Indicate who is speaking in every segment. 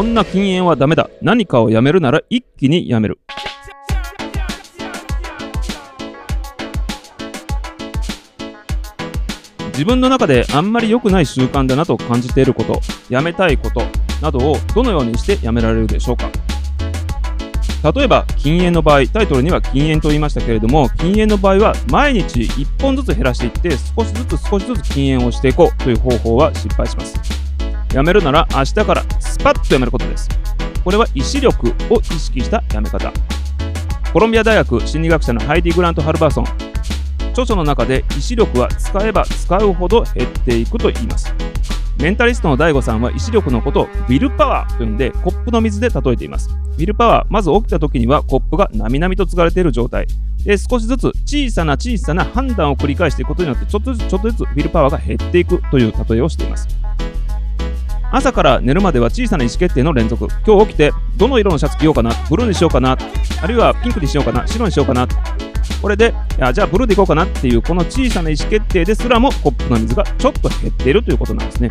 Speaker 1: こんな禁煙はダメだ。何かをやめるなら一気にやめる。自分の中であんまり良くない習慣だなと感じていることやめたいことなどをどのようにしてやめられるでしょうか。例えば禁煙の場合タイトルには禁煙と言いましたけれども禁煙の場合は毎日1本ずつ減らしていって少しずつ少しずつ禁煙をしていこうという方法は失敗します。やめるなら明日からスパッとやめることです。これは意志力を意識したやめ方。コロンビア大学心理学者のハイディ・グラント・ハルバーソン。著書の中で意志力は使えば使うほど減っていくと言います。メンタリストの DAIGO さんは意志力のことをビルパワーと呼んでコップの水で例えています。ビルパワーまず起きた時にはコップがなみなみと継がれている状態。で少しずつ小さな小さな判断を繰り返していくことによってちょっとずつちょっとずつビルパワーが減っていくという例えをしています。朝から寝るまでは小さな意思決定の連続。今日起きてどの色のシャツ着ようかなブルーにしようかなあるいはピンクにしようかな白にしようかな。これでじゃあブルーでいこうかなっていうこの小さな意思決定です。らもコップの水がちょっと減っているということなんですね。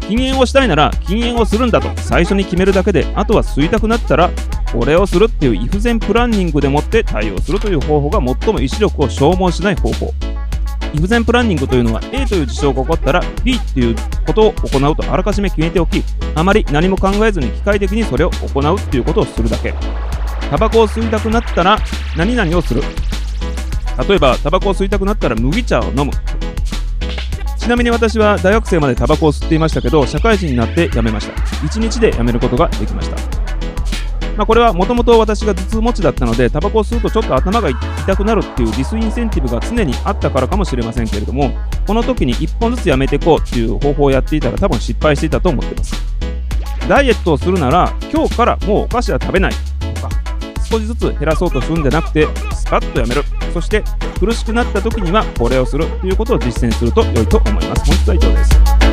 Speaker 1: 禁煙をしたいなら禁煙をするんだと最初に決めるだけであとは吸いたくなったらこれをするっていうイフゼンプランニングでもって対応するという方法が最も意志力を消耗しない方法。イフゼンプランニングというのは A という事象が起こったら B っていうことを行うとあらかじめ決めておきあまり何も考えずに機械的にそれを行うっていうことをするだけ。タバコを吸いたくなったら何々をする。例えばタバコを吸いたくなったら麦茶を飲む。ちなみに私は大学生までタバコを吸っていましたけど社会人になってやめました。1日でやめることができました。まあ、これはもともと私が頭痛持ちだったのでタバコを吸うとちょっと頭が痛くなるっていうディスインセンティブが常にあったからかもしれませんけれどもこの時に1本ずつやめていこうっていう方法をやっていたら多分失敗していたと思ってます。ダイエットをするなら今日からもうお菓子は食べない。とか少しずつ減らそうとするんじゃなくてスパッとやめる。そして苦しくなった時にはこれをするということを実践すると良いと思います。本日は以上です。